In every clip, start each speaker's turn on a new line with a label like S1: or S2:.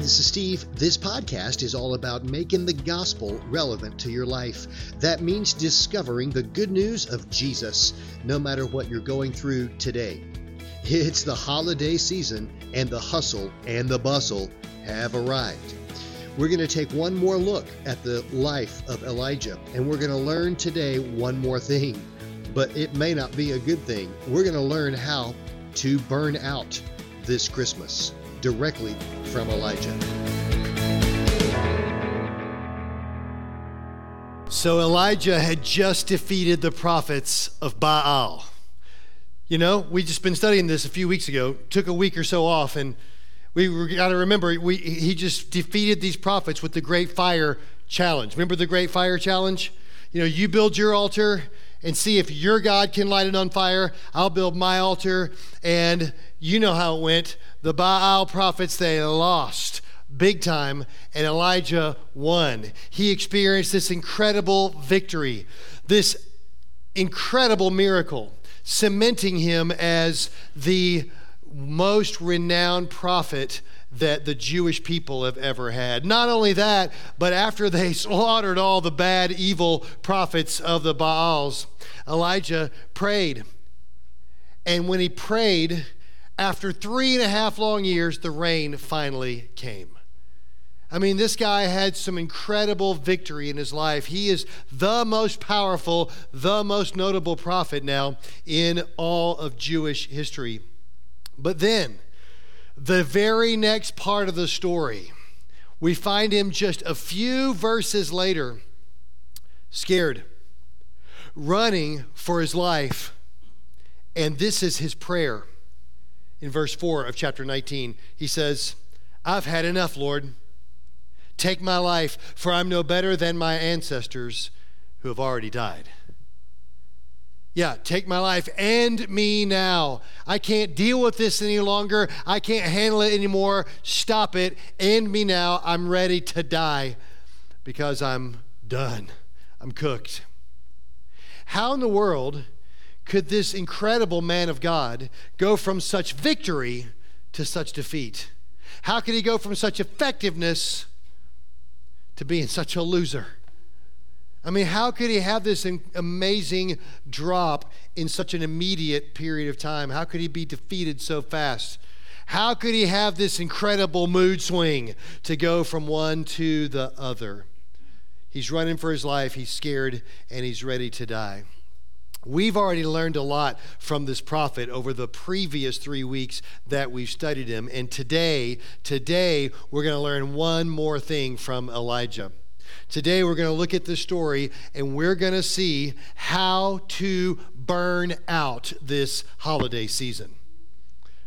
S1: this is Steve. This podcast is all about making the gospel relevant to your life. That means discovering the good news of Jesus, no matter what you're going through today. It's the holiday season, and the hustle and the bustle have arrived. We're going to take one more look at the life of Elijah, and we're going to learn today one more thing. But it may not be a good thing. We're going to learn how to burn out this Christmas directly from Elijah.
S2: So Elijah had just defeated the prophets of Baal. You know, we just been studying this a few weeks ago. Took a week or so off, and we got to remember we, he just defeated these prophets with the Great Fire Challenge. Remember the Great Fire Challenge? You know, you build your altar and see if your God can light it on fire. I'll build my altar, and you know how it went. The Baal prophets they lost big time, and Elijah won. He experienced this incredible victory, this incredible miracle cementing him as the most renowned prophet that the Jewish people have ever had. Not only that, but after they slaughtered all the bad, evil prophets of the Baals, Elijah prayed. And when he prayed, after three and a half long years, the rain finally came. I mean, this guy had some incredible victory in his life. He is the most powerful, the most notable prophet now in all of Jewish history. But then, the very next part of the story, we find him just a few verses later, scared, running for his life. And this is his prayer. In verse 4 of chapter 19, he says, I've had enough, Lord. Take my life, for I'm no better than my ancestors who have already died. Yeah, take my life. and me now. I can't deal with this any longer. I can't handle it anymore. Stop it. End me now. I'm ready to die because I'm done. I'm cooked. How in the world could this incredible man of God go from such victory to such defeat? How could he go from such effectiveness to being such a loser. I mean, how could he have this amazing drop in such an immediate period of time? How could he be defeated so fast? How could he have this incredible mood swing to go from one to the other? He's running for his life, he's scared, and he's ready to die. We've already learned a lot from this prophet over the previous three weeks that we've studied him. And today, today, we're going to learn one more thing from Elijah. Today, we're going to look at this story and we're going to see how to burn out this holiday season.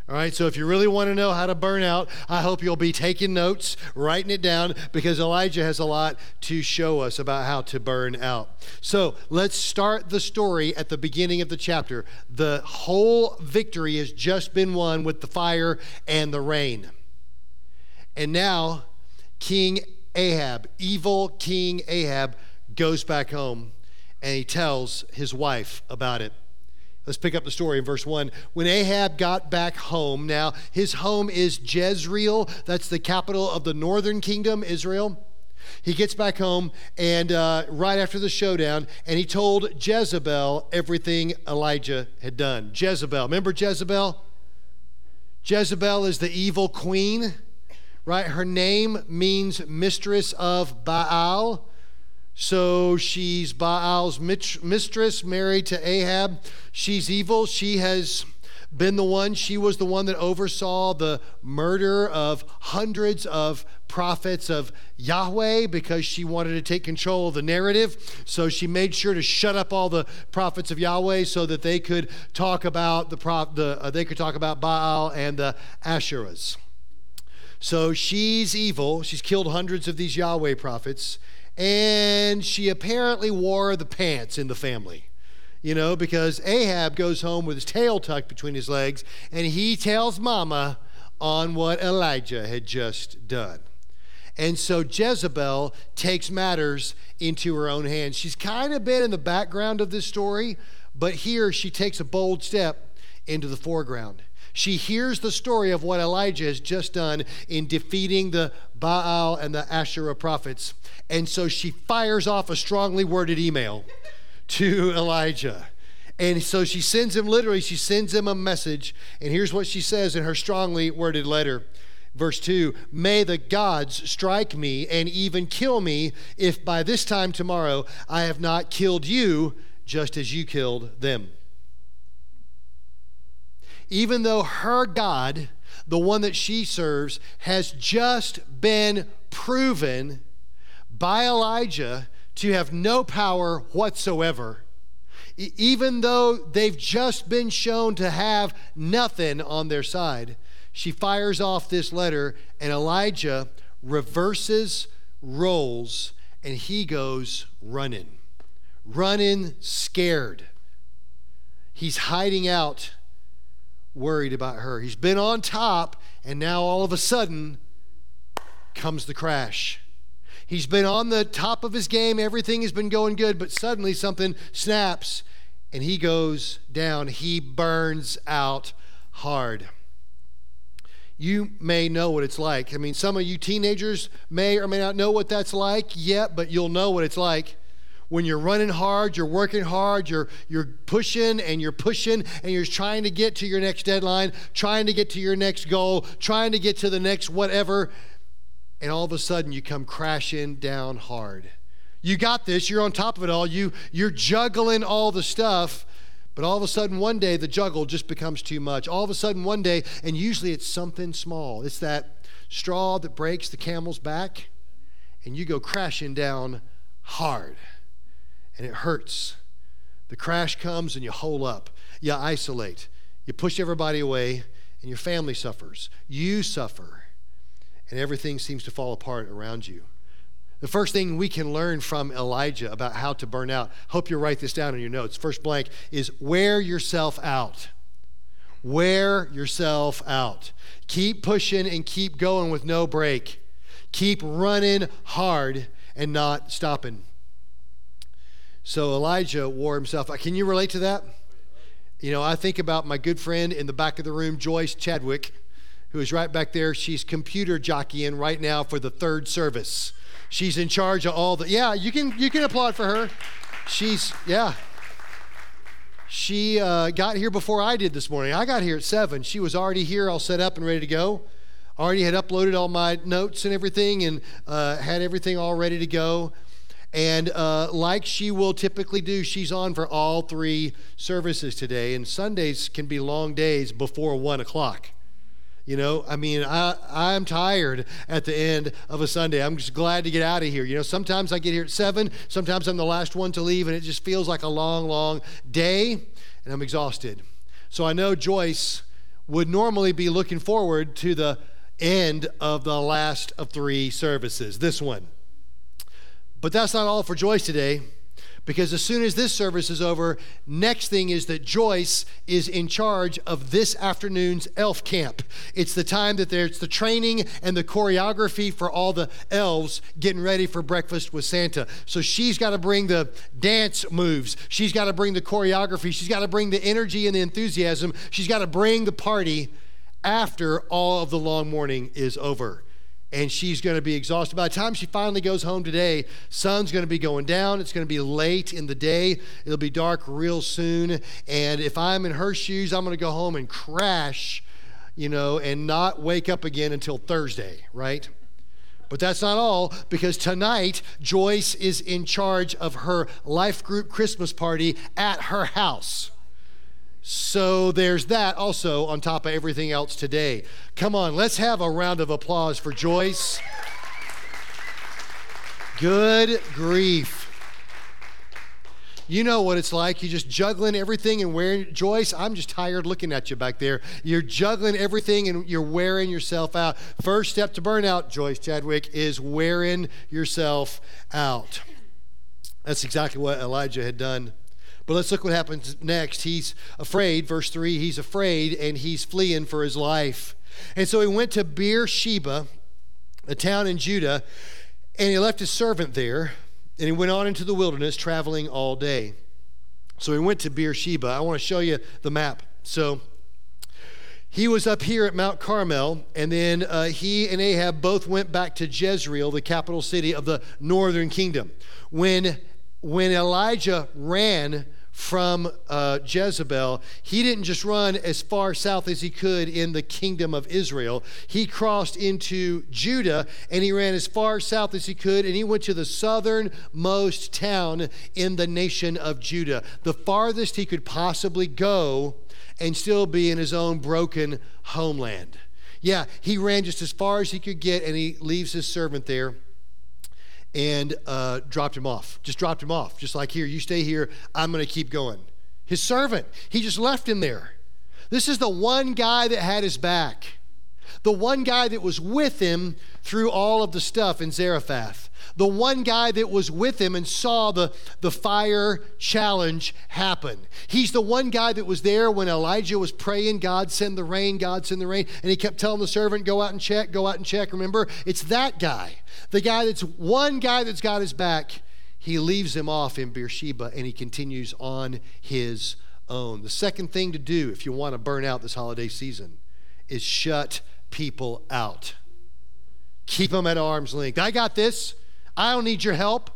S2: All right, so if you really want to know how to burn out, I hope you'll be taking notes, writing it down, because Elijah has a lot to show us about how to burn out. So let's start the story at the beginning of the chapter. The whole victory has just been won with the fire and the rain. And now, King Ahab, evil King Ahab, goes back home and he tells his wife about it. Let's pick up the story in verse 1. When Ahab got back home, now his home is Jezreel, that's the capital of the northern kingdom, Israel. He gets back home, and uh, right after the showdown, and he told Jezebel everything Elijah had done. Jezebel, remember Jezebel? Jezebel is the evil queen, right? Her name means mistress of Baal. So she's Baal's mistress, married to Ahab. She's evil. She has been the one, she was the one that oversaw the murder of hundreds of prophets of Yahweh because she wanted to take control of the narrative. So she made sure to shut up all the prophets of Yahweh so that they could talk about the, the uh, they could talk about Baal and the Asherahs. So she's evil. She's killed hundreds of these Yahweh prophets and she apparently wore the pants in the family. You know, because Ahab goes home with his tail tucked between his legs and he tells Mama on what Elijah had just done. And so Jezebel takes matters into her own hands. She's kind of been in the background of this story, but here she takes a bold step into the foreground. She hears the story of what Elijah has just done in defeating the Baal and the Asherah prophets. And so she fires off a strongly worded email to Elijah. And so she sends him, literally, she sends him a message. And here's what she says in her strongly worded letter. Verse 2 May the gods strike me and even kill me if by this time tomorrow I have not killed you just as you killed them. Even though her God, the one that she serves, has just been proven by Elijah to have no power whatsoever, even though they've just been shown to have nothing on their side, she fires off this letter, and Elijah reverses roles and he goes running, running scared. He's hiding out, worried about her. He's been on top, and now all of a sudden comes the crash. He's been on the top of his game, everything has been going good, but suddenly something snaps and he goes down. He burns out hard. You may know what it's like. I mean, some of you teenagers may or may not know what that's like yet, but you'll know what it's like when you're running hard, you're working hard, you're, you're pushing and you're pushing and you're trying to get to your next deadline, trying to get to your next goal, trying to get to the next whatever and all of a sudden you come crashing down hard. You got this, you're on top of it all, you, you're juggling all the stuff, but all of a sudden one day the juggle just becomes too much. All of a sudden one day, and usually it's something small, it's that straw that breaks the camel's back, and you go crashing down hard, and it hurts. The crash comes and you hole up, you isolate, you push everybody away, and your family suffers. You suffer and everything seems to fall apart around you. The first thing we can learn from Elijah about how to burn out, hope you write this down in your notes. First blank is wear yourself out. Wear yourself out. Keep pushing and keep going with no break. Keep running hard and not stopping. So Elijah wore himself. Can you relate to that? You know, I think about my good friend in the back of the room, Joyce Chadwick who is right back there. She's computer jockeying right now for the third service. She's in charge of all the. Yeah, you can you can applaud for her. She's yeah. She uh, got here before I did this morning. I got here at seven. She was already here, all set up and ready to go. Already had uploaded all my notes and everything, and uh, had everything all ready to go. And uh, like she will typically do, she's on for all three services today. And Sundays can be long days before one o'clock. You know, I mean, I, I'm tired at the end of a Sunday. I'm just glad to get out of here. You know, sometimes I get here at seven, sometimes I'm the last one to leave, and it just feels like a long, long day, and I'm exhausted. So I know Joyce would normally be looking forward to the end of the last of three services, this one. But that's not all for Joyce today. Because as soon as this service is over, next thing is that Joyce is in charge of this afternoon's elf camp. It's the time that there's the training and the choreography for all the elves getting ready for breakfast with Santa. So she's got to bring the dance moves, she's got to bring the choreography, she's got to bring the energy and the enthusiasm, she's got to bring the party after all of the long morning is over and she's going to be exhausted. By the time she finally goes home today, sun's going to be going down. It's going to be late in the day. It'll be dark real soon. And if I'm in her shoes, I'm going to go home and crash, you know, and not wake up again until Thursday, right? But that's not all, because tonight Joyce is in charge of her life group Christmas party at her house. So there's that also on top of everything else today. Come on, let's have a round of applause for Joyce. Good grief. You know what it's like. You're just juggling everything and wearing. Joyce, I'm just tired looking at you back there. You're juggling everything and you're wearing yourself out. First step to burnout, Joyce Chadwick, is wearing yourself out. That's exactly what Elijah had done but let's look what happens next. He's afraid, verse 3, he's afraid and he's fleeing for his life. And so he went to Beersheba, a town in Judah, and he left his servant there, and he went on into the wilderness, traveling all day. So he went to Beersheba. I want to show you the map. So he was up here at Mount Carmel, and then uh, he and Ahab both went back to Jezreel, the capital city of the northern kingdom. When, when Elijah ran from uh, Jezebel, he didn't just run as far south as he could in the kingdom of Israel. He crossed into Judah and he ran as far south as he could, and he went to the southernmost town in the nation of Judah, the farthest he could possibly go and still be in his own broken homeland. Yeah, he ran just as far as he could get, and he leaves his servant there and uh, dropped him off. Just dropped him off. Just like here, you stay here, I'm going to keep going. His servant, he just left him there. This is the one guy that had his back, the one guy that was with him through all of the stuff in Zarephath the one guy that was with him and saw the, the fire challenge happen. He's the one guy that was there when Elijah was praying, God send the rain, God send the rain. And he kept telling the servant, go out and check, go out and check. Remember, it's that guy, the guy that's one guy that's got his back. He leaves him off in Beersheba and he continues on his own. The second thing to do if you want to burn out this holiday season is shut people out. Keep them at arm's length. I got this. I don't need your help.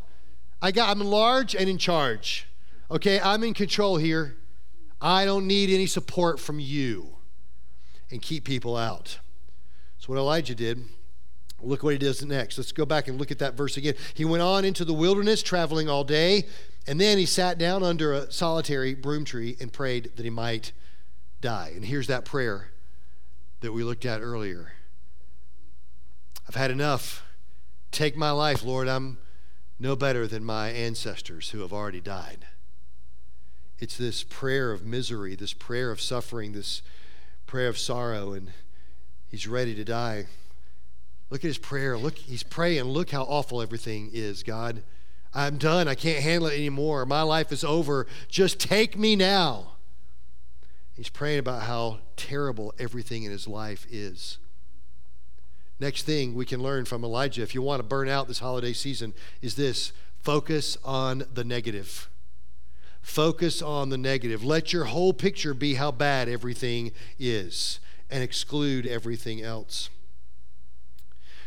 S2: I got, I'm large and in charge. Okay, I'm in control here. I don't need any support from you. And keep people out. So, what Elijah did. Look what he does next. Let's go back and look at that verse again. He went on into the wilderness, traveling all day, and then he sat down under a solitary broom tree and prayed that he might die. And here's that prayer that we looked at earlier I've had enough. Take my life, Lord. I'm no better than my ancestors who have already died. It's this prayer of misery, this prayer of suffering, this prayer of sorrow, and he's ready to die. Look at his prayer. Look, he's praying. Look how awful everything is, God. I'm done. I can't handle it anymore. My life is over. Just take me now. He's praying about how terrible everything in his life is. Next thing we can learn from Elijah, if you want to burn out this holiday season, is this focus on the negative. Focus on the negative. Let your whole picture be how bad everything is and exclude everything else.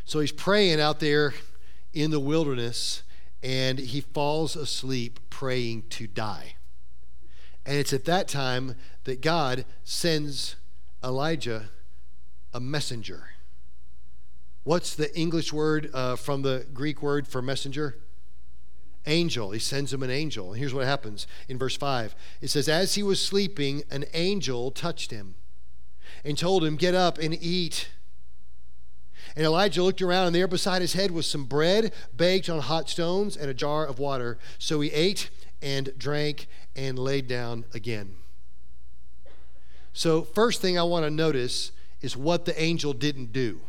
S2: So he's praying out there in the wilderness and he falls asleep praying to die. And it's at that time that God sends Elijah a messenger. What's the English word uh, from the Greek word for messenger? Angel. He sends him an angel. And here's what happens in verse 5 it says, As he was sleeping, an angel touched him and told him, Get up and eat. And Elijah looked around, and there beside his head was some bread baked on hot stones and a jar of water. So he ate and drank and laid down again. So, first thing I want to notice is what the angel didn't do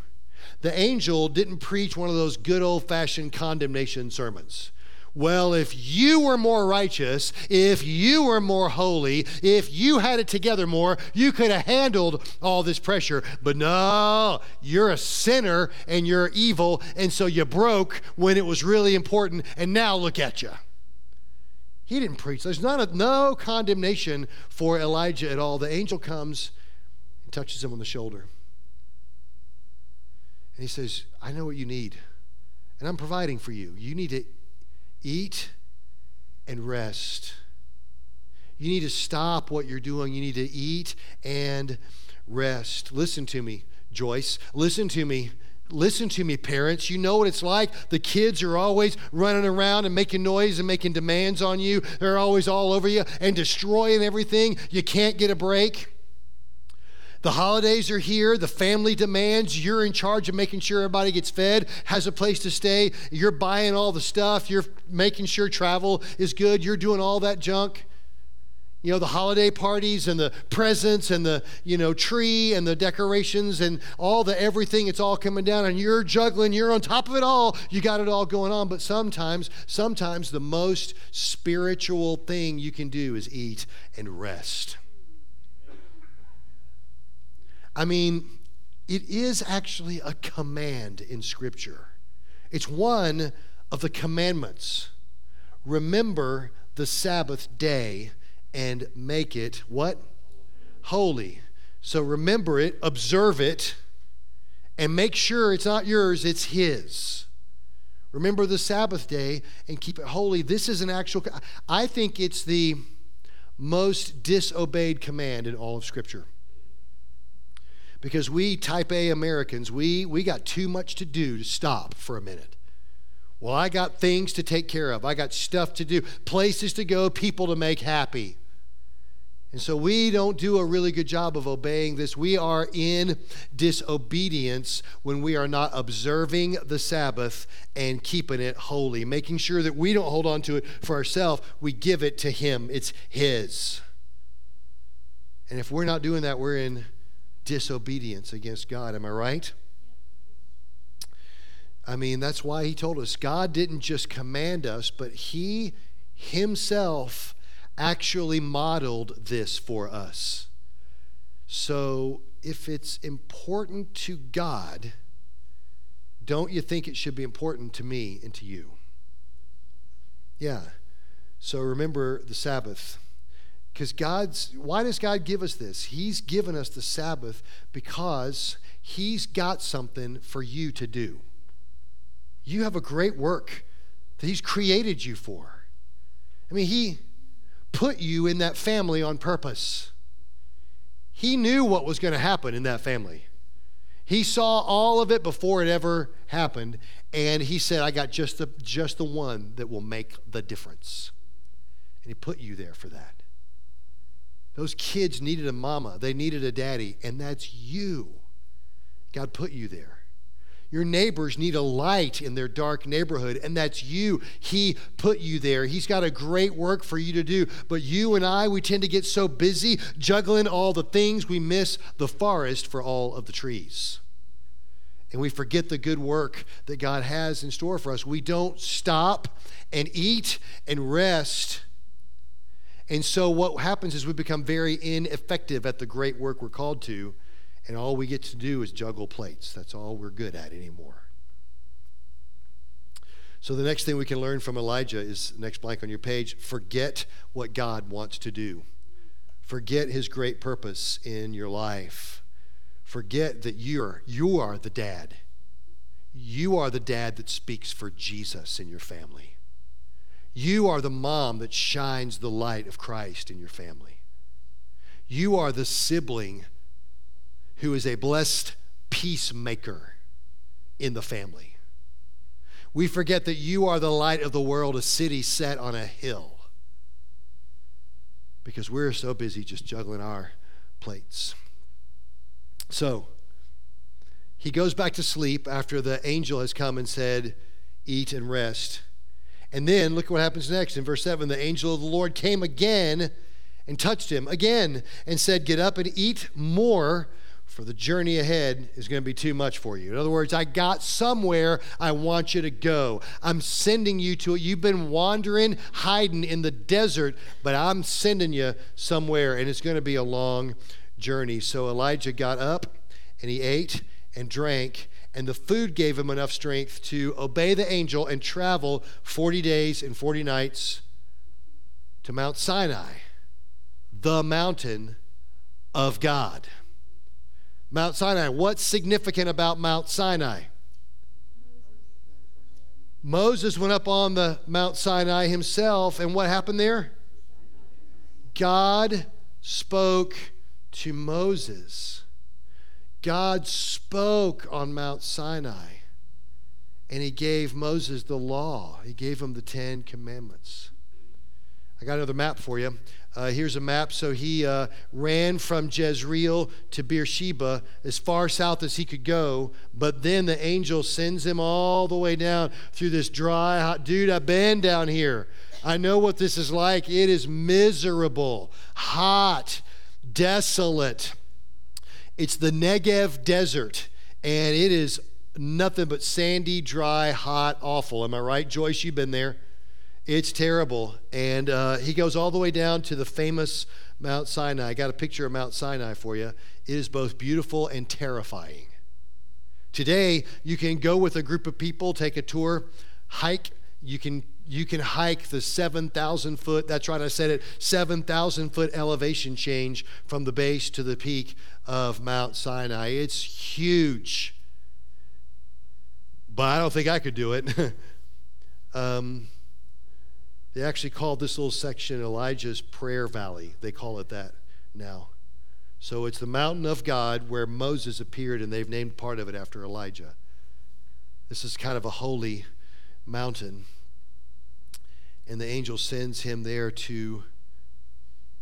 S2: the angel didn't preach one of those good old fashioned condemnation sermons. Well, if you were more righteous, if you were more holy, if you had it together more, you could have handled all this pressure. But no, you're a sinner and you're evil, and so you broke when it was really important, and now look at you. He didn't preach. There's not a, no condemnation for Elijah at all. The angel comes and touches him on the shoulder. And he says, I know what you need, and I'm providing for you. You need to eat and rest. You need to stop what you're doing. You need to eat and rest. Listen to me, Joyce. Listen to me. Listen to me, parents. You know what it's like. The kids are always running around and making noise and making demands on you. They're always all over you and destroying everything. You can't get a break. The holidays are here. The family demands. You're in charge of making sure everybody gets fed, has a place to stay. You're buying all the stuff. You're making sure travel is good. You're doing all that junk. You know, the holiday parties and the presents and the, you know, tree and the decorations and all the everything, it's all coming down and you're juggling, you're on top of it all. You got it all going on. But sometimes, sometimes the most spiritual thing you can do is eat and rest. I mean, it is actually a command in Scripture. It's one of the commandments. Remember the Sabbath day and make it what? Holy. So remember it, observe it, and make sure it's not yours, it's His. Remember the Sabbath day and keep it holy. This is an actual, I think it's the most disobeyed command in all of Scripture. Because we, type A Americans, we, we got too much to do to stop for a minute. Well, I got things to take care of. I got stuff to do, places to go, people to make happy. And so we don't do a really good job of obeying this. We are in disobedience when we are not observing the Sabbath and keeping it holy, making sure that we don't hold on to it for ourselves. We give it to Him, it's His. And if we're not doing that, we're in disobedience against God. Am I right? I mean, that's why He told us God didn't just command us, but He Himself actually modeled this for us. So if it's important to God, don't you think it should be important to me and to you? Yeah. So remember the Sabbath. Because God's, why does God give us this? He's given us the Sabbath because He's got something for you to do. You have a great work that He's created you for. I mean, He put you in that family on purpose. He knew what was going to happen in that family. He saw all of it before it ever happened, and he said, I got just the, just the one that will make the difference. And he put you there for that. Those kids needed a mama, they needed a daddy, and that's you. God put you there. Your neighbors need a light in their dark neighborhood, and that's you. He put you there. He's got a great work for you to do. But you and I, we tend to get so busy juggling all the things, we miss the forest for all of the trees. And we forget the good work that God has in store for us. We don't stop and eat and rest. And so, what happens is we become very ineffective at the great work we're called to and all we get to do is juggle plates. That's all we're good at anymore. So the next thing we can learn from Elijah is next blank on your page forget what God wants to do. Forget his great purpose in your life. Forget that you're you are the dad. You are the dad that speaks for Jesus in your family. You are the mom that shines the light of Christ in your family. You are the sibling who is a blessed peacemaker in the family. We forget that you are the light of the world, a city set on a hill. Because we're so busy just juggling our plates. So, he goes back to sleep after the angel has come and said, Eat and rest. And then look what happens next. In verse 7 the angel of the Lord came again and touched him again and said, Get up and eat more for the journey ahead is going to be too much for you. In other words, I got somewhere I want you to go. I'm sending you to it. You've been wandering, hiding in the desert, but I'm sending you somewhere, and it's going to be a long journey. So Elijah got up and he ate and drank, and the food gave him enough strength to obey the angel and travel 40 days and 40 nights to Mount Sinai, the mountain of God. Mount Sinai. What's significant about Mount Sinai? Moses went up on the Mount Sinai himself, and what happened there? God spoke to Moses. God spoke on Mount Sinai, and he gave Moses the law. He gave him the Ten Commandments. I got another map for you. Uh, here's a map. So he uh, ran from Jezreel to Beersheba as far south as he could go. But then the angel sends him all the way down through this dry, hot. Dude, I've been down here. I know what this is like. It is miserable, hot, desolate. It's the Negev desert, and it is nothing but sandy, dry, hot, awful. Am I right, Joyce? You've been there. It's terrible. And uh, he goes all the way down to the famous Mount Sinai. I got a picture of Mount Sinai for you. It is both beautiful and terrifying. Today, you can go with a group of people, take a tour, hike You can you can hike the 7,000 foot, that's right, I said it, 7,000 foot elevation change from the base to the peak of Mount Sinai. It's huge. But I don't think I could do it. um, they actually called this little section Elijah's Prayer Valley. They call it that now. So it's the mountain of God where Moses appeared, and they've named part of it after Elijah. This is kind of a holy mountain. And the angel sends him there to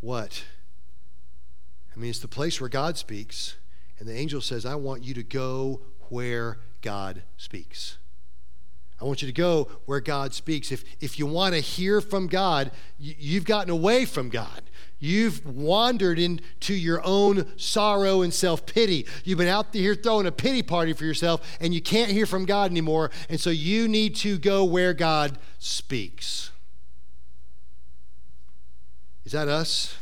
S2: what? I mean, it's the place where God speaks. And the angel says, I want you to go where God speaks. I want you to go where God speaks. If, if you want to hear from God, you, you've gotten away from God. You've wandered into your own sorrow and self pity. You've been out here throwing a pity party for yourself, and you can't hear from God anymore. And so you need to go where God speaks. Is that us?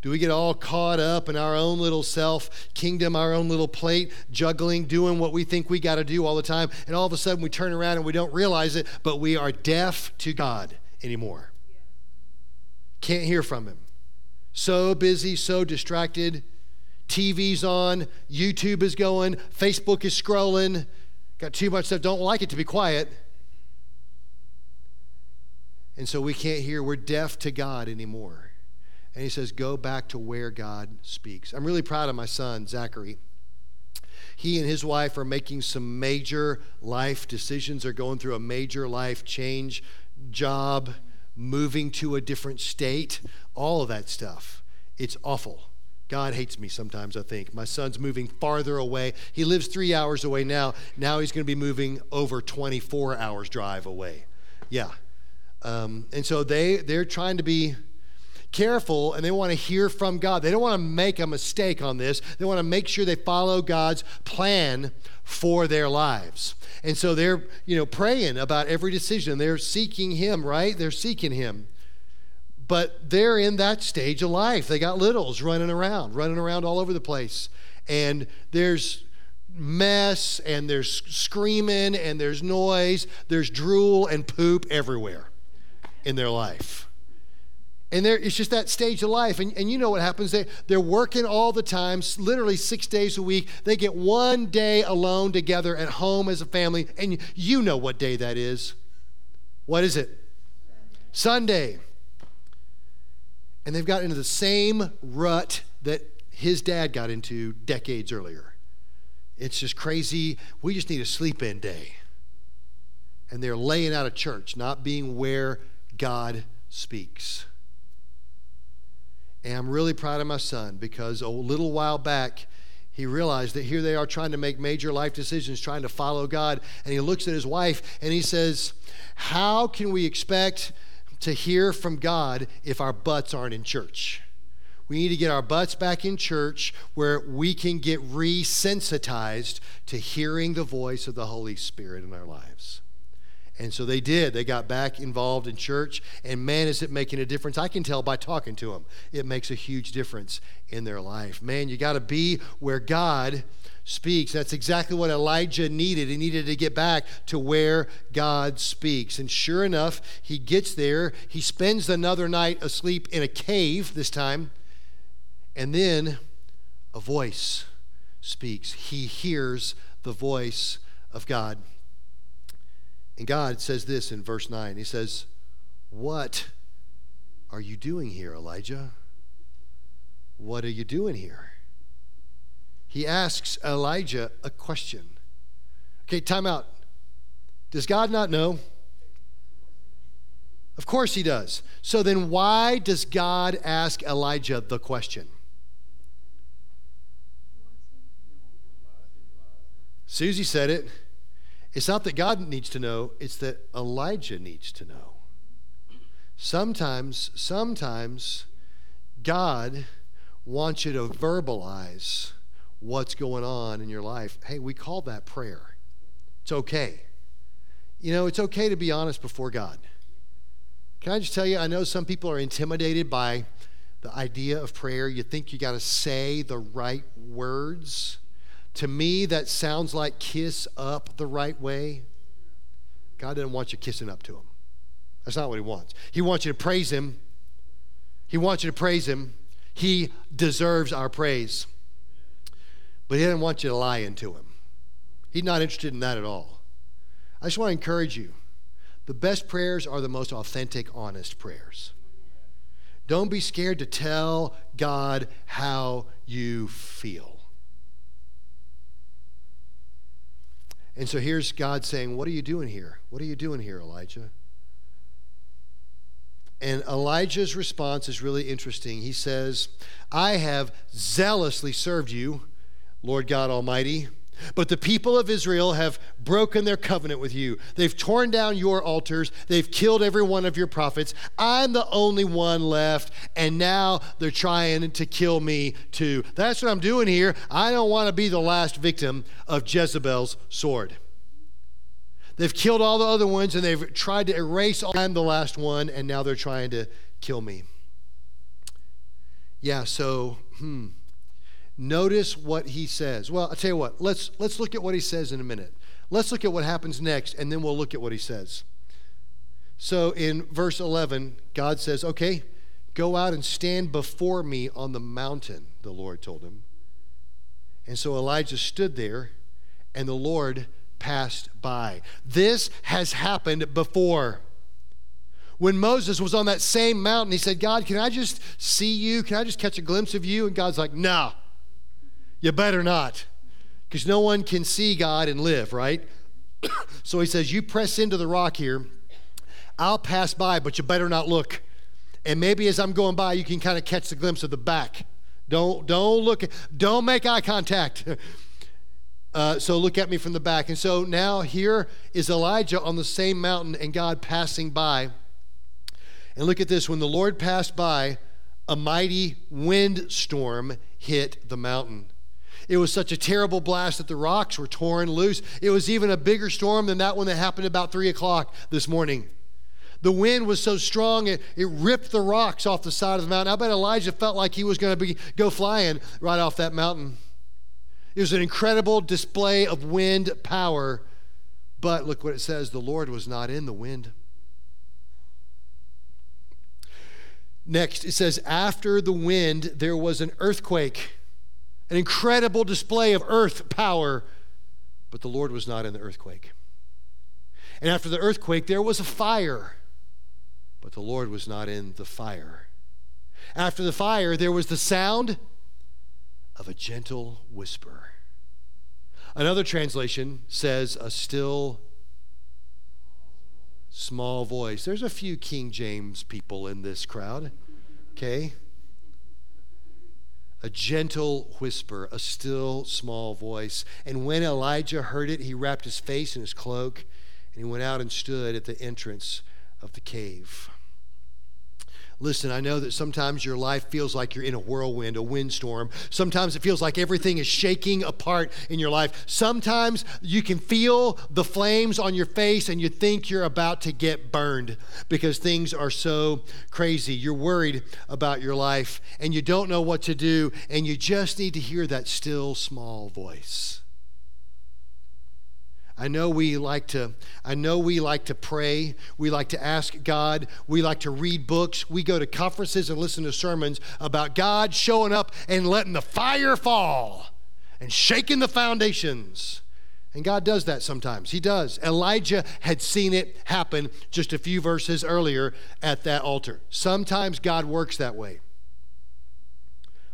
S2: Do we get all caught up in our own little self kingdom, our own little plate, juggling, doing what we think we got to do all the time, and all of a sudden we turn around and we don't realize it, but we are deaf to God anymore? Can't hear from Him. So busy, so distracted. TV's on, YouTube is going, Facebook is scrolling. Got too much stuff, don't like it to be quiet. And so we can't hear. We're deaf to God anymore. And he says, Go back to where God speaks. I'm really proud of my son, Zachary. He and his wife are making some major life decisions. They're going through a major life change, job, moving to a different state, all of that stuff. It's awful. God hates me sometimes, I think. My son's moving farther away. He lives three hours away now. Now he's going to be moving over 24 hours drive away. Yeah, um, and so they, they're trying to be careful and they want to hear from God. They don't want to make a mistake on this. They want to make sure they follow God's plan for their lives. And so they're, you know, praying about every decision. They're seeking him, right? They're seeking him. But they're in that stage of life. They got littles running around, running around all over the place. And there's mess and there's screaming and there's noise, there's drool and poop everywhere in their life. And it's just that stage of life. And, and you know what happens. They, they're working all the time, literally six days a week. They get one day alone together at home as a family. And you know what day that is. What is it? Sunday. And they've got into the same rut that his dad got into decades earlier. It's just crazy. We just need a sleep in day. And they're laying out of church, not being where God speaks. And I'm really proud of my son because a little while back, he realized that here they are trying to make major life decisions, trying to follow God. And he looks at his wife and he says, How can we expect to hear from God if our butts aren't in church? We need to get our butts back in church where we can get resensitized to hearing the voice of the Holy Spirit in our lives. And so they did. They got back involved in church. And man, is it making a difference. I can tell by talking to them. It makes a huge difference in their life. Man, you got to be where God speaks. That's exactly what Elijah needed. He needed to get back to where God speaks. And sure enough, he gets there. He spends another night asleep in a cave this time. And then a voice speaks. He hears the voice of God. And God says this in verse 9 He says, What are you doing here, Elijah? What are you doing here? He asks Elijah a question. Okay, time out. Does God not know? Of course he does. So then why does God ask Elijah the question? Susie said it. It's not that God needs to know, it's that Elijah needs to know. Sometimes, sometimes God wants you to verbalize what's going on in your life. Hey, we call that prayer. It's okay. You know, it's okay to be honest before God. Can I just tell you, I know some people are intimidated by the idea of prayer. You think you got to say the right words. To me, that sounds like kiss up the right way. God doesn't want you kissing up to him. That's not what he wants. He wants you to praise him. He wants you to praise him. He deserves our praise. But he doesn't want you to lie into him. He's not interested in that at all. I just want to encourage you. The best prayers are the most authentic, honest prayers. Don't be scared to tell God how you feel. And so here's God saying, What are you doing here? What are you doing here, Elijah? And Elijah's response is really interesting. He says, I have zealously served you, Lord God Almighty. But the people of Israel have broken their covenant with you. They've torn down your altars. They've killed every one of your prophets. I'm the only one left, and now they're trying to kill me too. That's what I'm doing here. I don't want to be the last victim of Jezebel's sword. They've killed all the other ones, and they've tried to erase all. I'm the last one, and now they're trying to kill me. Yeah, so, hmm. Notice what he says. Well, I'll tell you what, let's, let's look at what he says in a minute. Let's look at what happens next, and then we'll look at what he says. So in verse 11, God says, Okay, go out and stand before me on the mountain, the Lord told him. And so Elijah stood there, and the Lord passed by. This has happened before. When Moses was on that same mountain, he said, God, can I just see you? Can I just catch a glimpse of you? And God's like, No. You better not, because no one can see God and live, right? so he says, You press into the rock here. I'll pass by, but you better not look. And maybe as I'm going by, you can kind of catch the glimpse of the back. Don't, don't look, don't make eye contact. Uh, so look at me from the back. And so now here is Elijah on the same mountain and God passing by. And look at this when the Lord passed by, a mighty windstorm hit the mountain. It was such a terrible blast that the rocks were torn loose. It was even a bigger storm than that one that happened about 3 o'clock this morning. The wind was so strong, it, it ripped the rocks off the side of the mountain. I bet Elijah felt like he was going to be go flying right off that mountain. It was an incredible display of wind power. But look what it says the Lord was not in the wind. Next, it says, after the wind, there was an earthquake an incredible display of earth power, but the Lord was not in the earthquake. And after the earthquake, there was a fire, but the Lord was not in the fire. After the fire, there was the sound of a gentle whisper. Another translation says, a still small voice. There's a few King James people in this crowd, okay? A gentle whisper, a still small voice. And when Elijah heard it, he wrapped his face in his cloak and he went out and stood at the entrance of the cave. Listen, I know that sometimes your life feels like you're in a whirlwind, a windstorm. Sometimes it feels like everything is shaking apart in your life. Sometimes you can feel the flames on your face and you think you're about to get burned because things are so crazy. You're worried about your life and you don't know what to do, and you just need to hear that still small voice. I know we like to I know we like to pray, we like to ask God, we like to read books, we go to conferences and listen to sermons about God showing up and letting the fire fall and shaking the foundations. And God does that sometimes. He does. Elijah had seen it happen just a few verses earlier at that altar. Sometimes God works that way.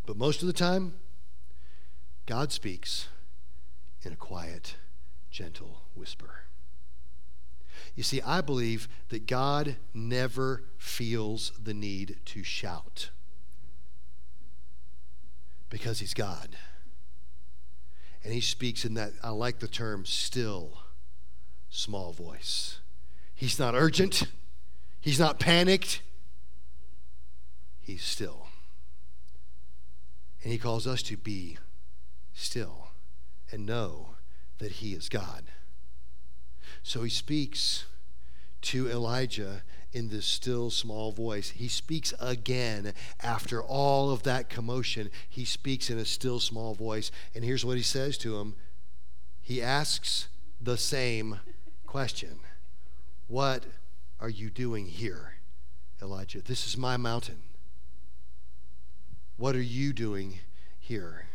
S2: But most of the time, God speaks in a quiet gentle whisper. You see, I believe that God never feels the need to shout because He's God. And He speaks in that, I like the term, still small voice. He's not urgent, He's not panicked, He's still. And He calls us to be still and know that he is God. So he speaks to Elijah in this still small voice. He speaks again after all of that commotion. He speaks in a still small voice. And here's what he says to him He asks the same question What are you doing here, Elijah? This is my mountain. What are you doing here?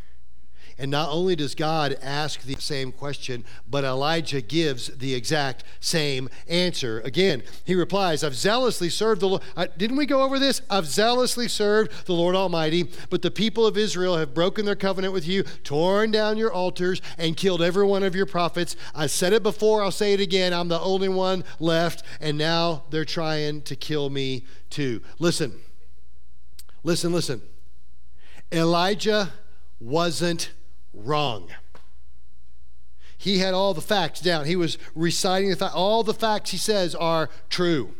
S2: And not only does God ask the same question, but Elijah gives the exact same answer. Again, he replies, I've zealously served the Lord. Didn't we go over this? I've zealously served the Lord Almighty, but the people of Israel have broken their covenant with you, torn down your altars, and killed every one of your prophets. I said it before, I'll say it again. I'm the only one left, and now they're trying to kill me too. Listen, listen, listen. Elijah wasn't wrong. He had all the facts down. He was reciting the fact. All the facts he says are true.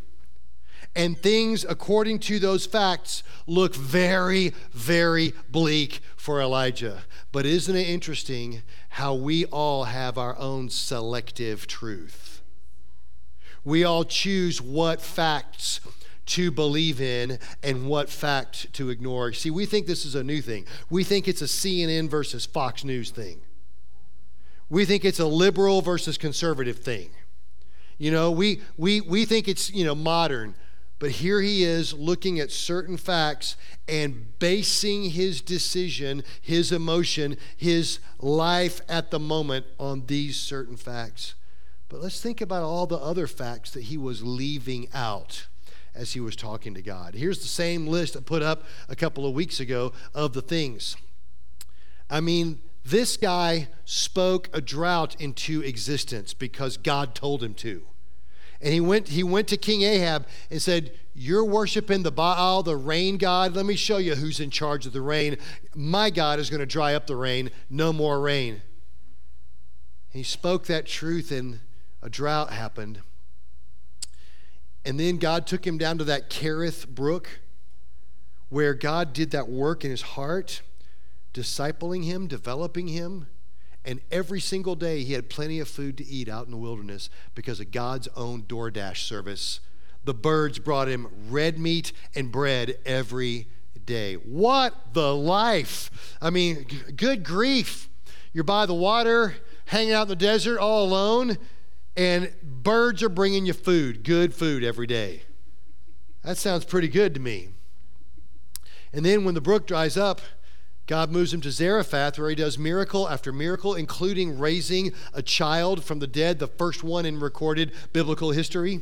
S2: And things, according to those facts, look very, very bleak for Elijah. But isn't it interesting how we all have our own selective truth? We all choose what facts to believe in and what fact to ignore. See, we think this is a new thing. We think it's a CNN versus Fox News thing. We think it's a liberal versus conservative thing. You know, we we we think it's, you know, modern. But here he is looking at certain facts and basing his decision, his emotion, his life at the moment on these certain facts. But let's think about all the other facts that he was leaving out as he was talking to God. Here's the same list I put up a couple of weeks ago of the things. I mean, this guy spoke a drought into existence because God told him to. And he went, he went to King Ahab and said, You're worshiping the Baal, the rain god. Let me show you who's in charge of the rain. My God is going to dry up the rain. No more rain. He spoke that truth, and a drought happened. And then God took him down to that Kerith brook where God did that work in his heart, discipling him, developing him. And every single day he had plenty of food to eat out in the wilderness because of God's own DoorDash service. The birds brought him red meat and bread every day. What the life! I mean, good grief. You're by the water, hanging out in the desert all alone and birds are bringing you food, good food every day. That sounds pretty good to me. And then when the brook dries up, God moves him to Zarephath, where he does miracle after miracle, including raising a child from the dead, the first one in recorded biblical history.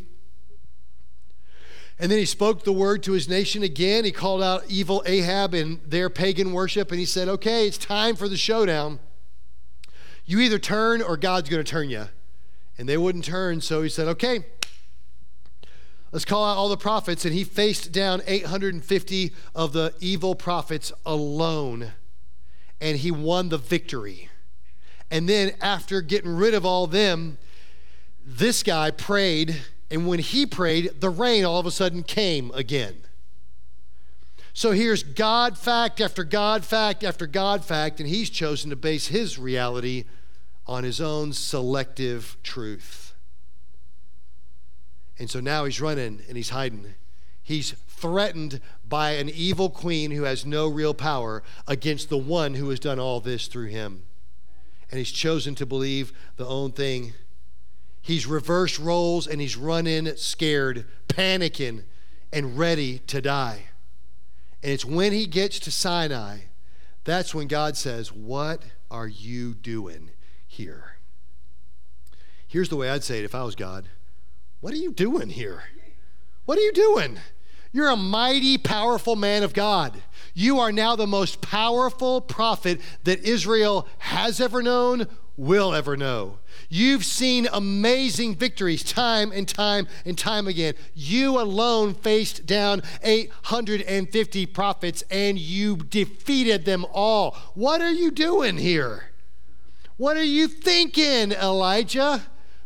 S2: And then he spoke the word to his nation again. He called out evil Ahab and their pagan worship, and he said, Okay, it's time for the showdown. You either turn or God's going to turn you and they wouldn't turn. So he said, okay, let's call out all the prophets. And he faced down 850 of the evil prophets alone, and he won the victory. And then, after getting rid of all them, this guy prayed, and when he prayed, the rain all of a sudden came again. So here's God fact after God fact after God fact, and he's chosen to base his reality on his own selective truth. And so now he's running and he's hiding. He's threatened by an evil queen who has no real power against the one who has done all this through him. And he's chosen to believe the own thing. He's reversed roles and he's running scared, panicking, and ready to die. And it's when he gets to Sinai, that's when God says, What are you doing? Here. Here's the way I'd say it if I was God What are you doing here? What are you doing? You're a mighty, powerful man of God. You are now the most powerful prophet that Israel has ever known, will ever know. You've seen amazing victories time and time and time again. You alone faced down 850 prophets and you defeated them all. What are you doing here? What are you thinking, Elijah?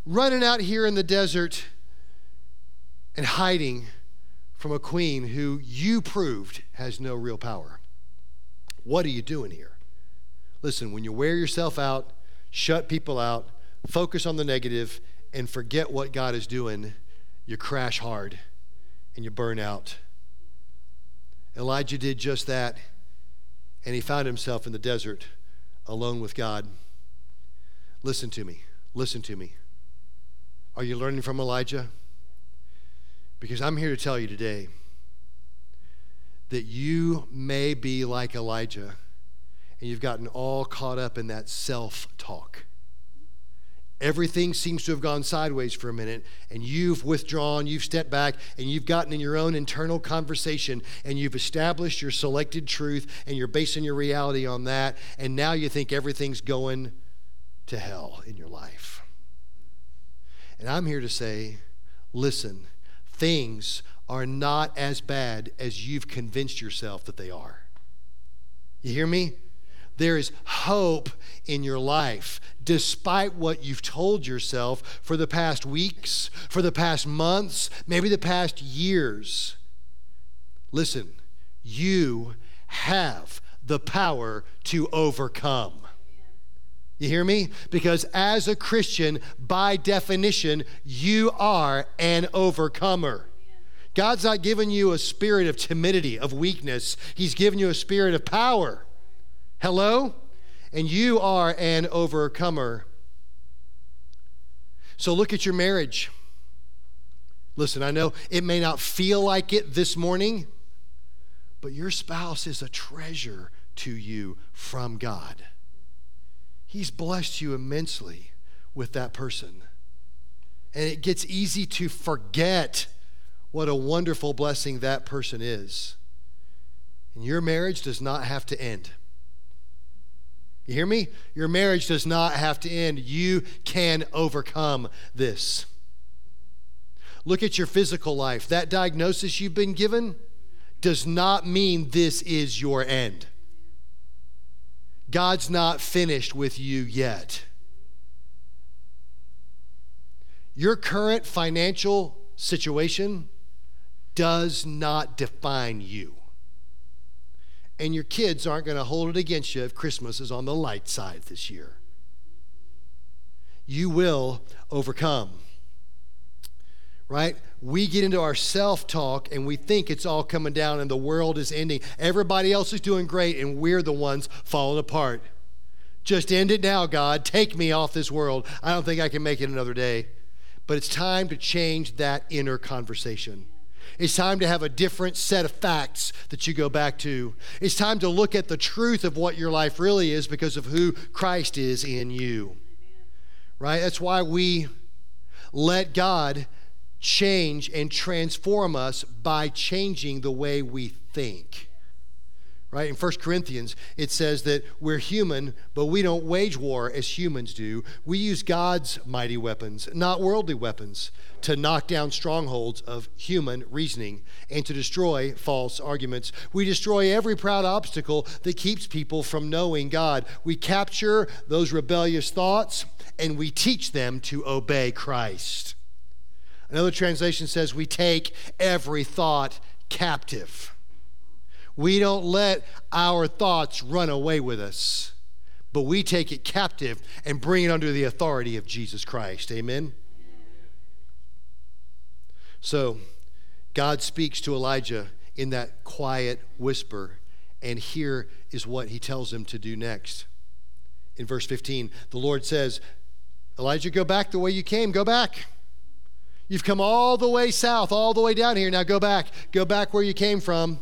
S2: Running out here in the desert and hiding from a queen who you proved has no real power. What are you doing here? Listen, when you wear yourself out, shut people out, focus on the negative, and forget what God is doing, you crash hard and you burn out. Elijah did just that, and he found himself in the desert alone with God. Listen to me. Listen to me. Are you learning from Elijah? Because I'm here to tell you today that you may be like Elijah and you've gotten all caught up in that self talk. Everything seems to have gone sideways for a minute, and you've withdrawn, you've stepped back, and you've gotten in your own internal conversation, and you've established your selected truth, and you're basing your reality on that, and now you think everything's going to hell in your life. And I'm here to say listen, things are not as bad as you've convinced yourself that they are. You hear me? There is hope in your life, despite what you've told yourself for the past weeks, for the past months, maybe the past years. Listen, you have the power to overcome. You hear me? Because as a Christian, by definition, you are an overcomer. God's not given you a spirit of timidity, of weakness. He's given you a spirit of power. Hello? And you are an overcomer. So look at your marriage. Listen, I know it may not feel like it this morning, but your spouse is a treasure to you from God. He's blessed you immensely with that person. And it gets easy to forget what a wonderful blessing that person is. And your marriage does not have to end. You hear me? Your marriage does not have to end. You can overcome this. Look at your physical life. That diagnosis you've been given does not mean this is your end. God's not finished with you yet. Your current financial situation does not define you and your kids aren't going to hold it against you if Christmas is on the light side this year. You will overcome. Right? We get into our self talk and we think it's all coming down and the world is ending. Everybody else is doing great and we're the ones falling apart. Just end it now, God. Take me off this world. I don't think I can make it another day. But it's time to change that inner conversation. It's time to have a different set of facts that you go back to. It's time to look at the truth of what your life really is because of who Christ is in you. Right? That's why we let God change and transform us by changing the way we think right? In 1 Corinthians, it says that we're human, but we don't wage war as humans do. We use God's mighty weapons, not worldly weapons, to knock down strongholds of human reasoning and to destroy false arguments. We destroy every proud obstacle that keeps people from knowing God. We capture those rebellious thoughts and we teach them to obey Christ. Another translation says we take every thought captive. We don't let our thoughts run away with us, but we take it captive and bring it under the authority of Jesus Christ. Amen? So, God speaks to Elijah in that quiet whisper, and here is what he tells him to do next. In verse 15, the Lord says, Elijah, go back the way you came, go back. You've come all the way south, all the way down here. Now go back. Go back where you came from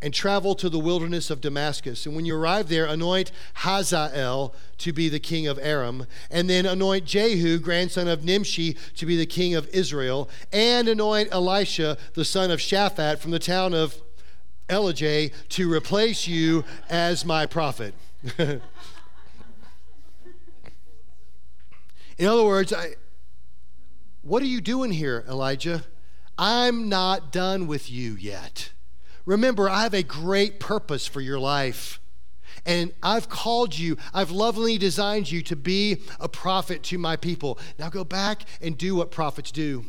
S2: and travel to the wilderness of Damascus. And when you arrive there, anoint Hazael to be the king of Aram, and then anoint Jehu, grandson of Nimshi, to be the king of Israel, and anoint Elisha, the son of Shaphat, from the town of Elijah, to replace you as my prophet. In other words, I, what are you doing here, Elijah? I'm not done with you yet. Remember, I have a great purpose for your life. And I've called you, I've lovingly designed you to be a prophet to my people. Now go back and do what prophets do.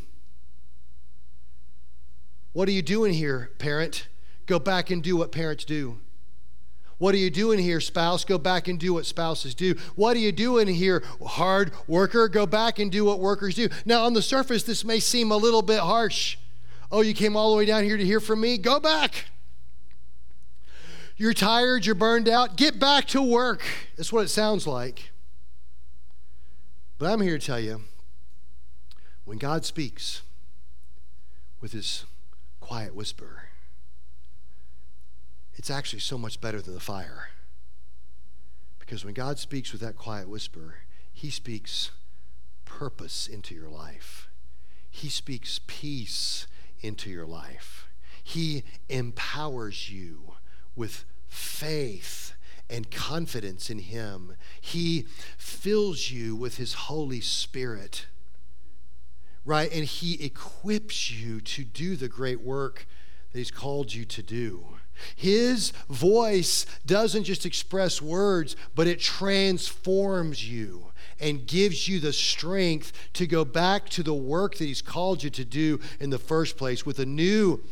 S2: What are you doing here, parent? Go back and do what parents do. What are you doing here, spouse? Go back and do what spouses do. What are you doing here, hard worker? Go back and do what workers do. Now, on the surface, this may seem a little bit harsh. Oh, you came all the way down here to hear from me? Go back. You're tired, you're burned out, get back to work. That's what it sounds like. But I'm here to tell you when God speaks, with his quiet whisper. It's actually so much better than the fire. Because when God speaks with that quiet whisper, he speaks purpose into your life. He speaks peace into your life. He empowers you with faith and confidence in Him. He fills you with His Holy Spirit, right? And He equips you to do the great work that He's called you to do. His voice doesn't just express words, but it transforms you and gives you the strength to go back to the work that He's called you to do in the first place with a new,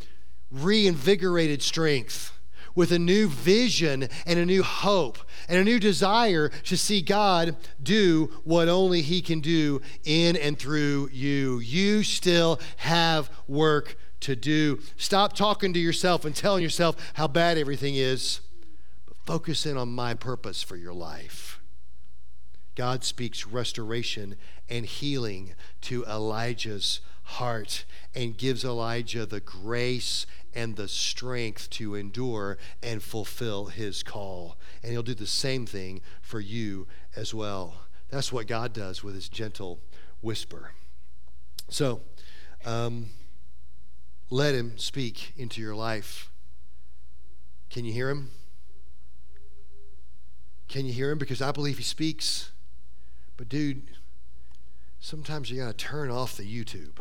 S2: reinvigorated strength with a new vision and a new hope and a new desire to see God do what only He can do in and through you. You still have work to do. Stop talking to yourself and telling yourself how bad everything is, but focus in on my purpose for your life. God speaks restoration and healing to Elijah's heart and gives Elijah the grace and the strength to endure and fulfill his call. And he'll do the same thing for you as well. That's what God does with his gentle whisper. So, um, let him speak into your life. Can you hear him? Can you hear him? Because I believe he speaks. But, dude, sometimes you got to turn off the YouTube.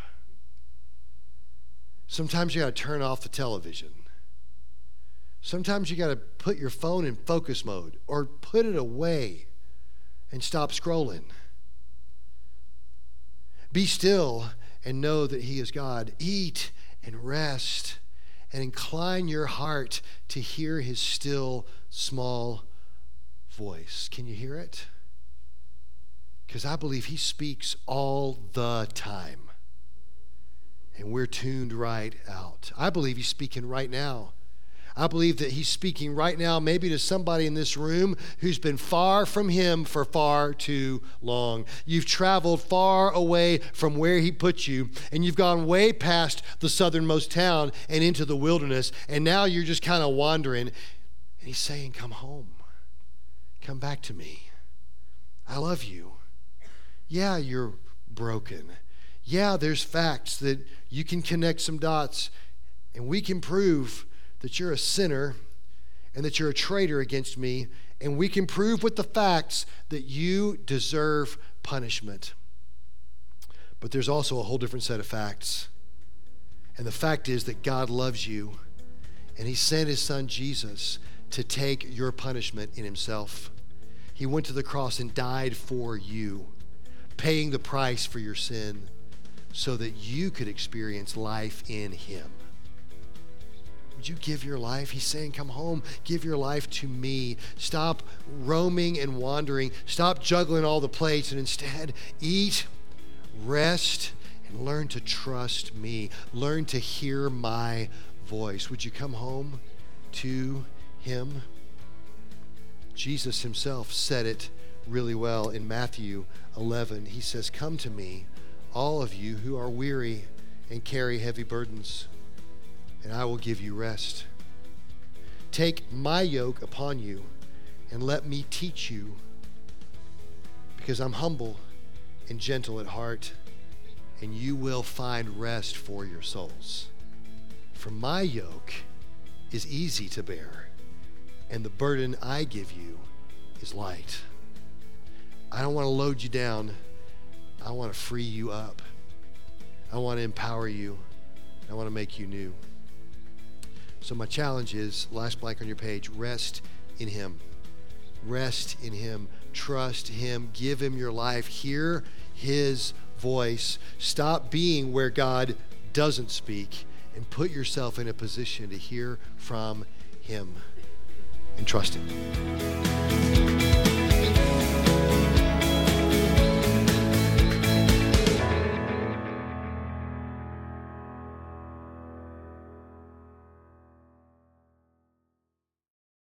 S2: Sometimes you got to turn off the television. Sometimes you got to put your phone in focus mode or put it away and stop scrolling. Be still and know that He is God. Eat and rest and incline your heart to hear His still, small voice. Can you hear it? Because I believe He speaks all the time and we're tuned right out. I believe he's speaking right now. I believe that he's speaking right now, maybe to somebody in this room who's been far from him for far too long. You've traveled far away from where he put you, and you've gone way past the southernmost town and into the wilderness, and now you're just kind of wandering. And he's saying, Come home. Come back to me. I love you. Yeah, you're broken yeah, there's facts that you can connect some dots and we can prove that you're a sinner and that you're a traitor against me, and we can prove with the facts that you deserve punishment. But there's also a whole different set of facts. And the fact is that God loves you, and He sent His Son Jesus to take your punishment in Himself. He went to the cross and died for you, paying the price for your sin so that you could experience life in Him. Would you give your life? He's saying, Come home, give your life to me. Stop roaming and wandering. Stop juggling all the plates and instead eat, rest, and learn to trust me. Learn to hear my voice. Would you come home to Him? Jesus Himself said it really well in Matthew 11. He says, Come to me all of you who are weary and carry heavy burdens, and I will give you rest. Take my yoke upon you and let me teach you, because I'm humble and gentle at heart, and you will find rest for your souls. For my yoke is easy to bear, and the burden I give you is light. I don't want to load you down I want to free you up. I want to empower you. I want to make you new. So, my challenge is last blank on your page rest in Him. Rest in Him. Trust Him. Give Him your life. Hear His voice. Stop being where God doesn't speak and put yourself in a position to hear from Him and trust Him.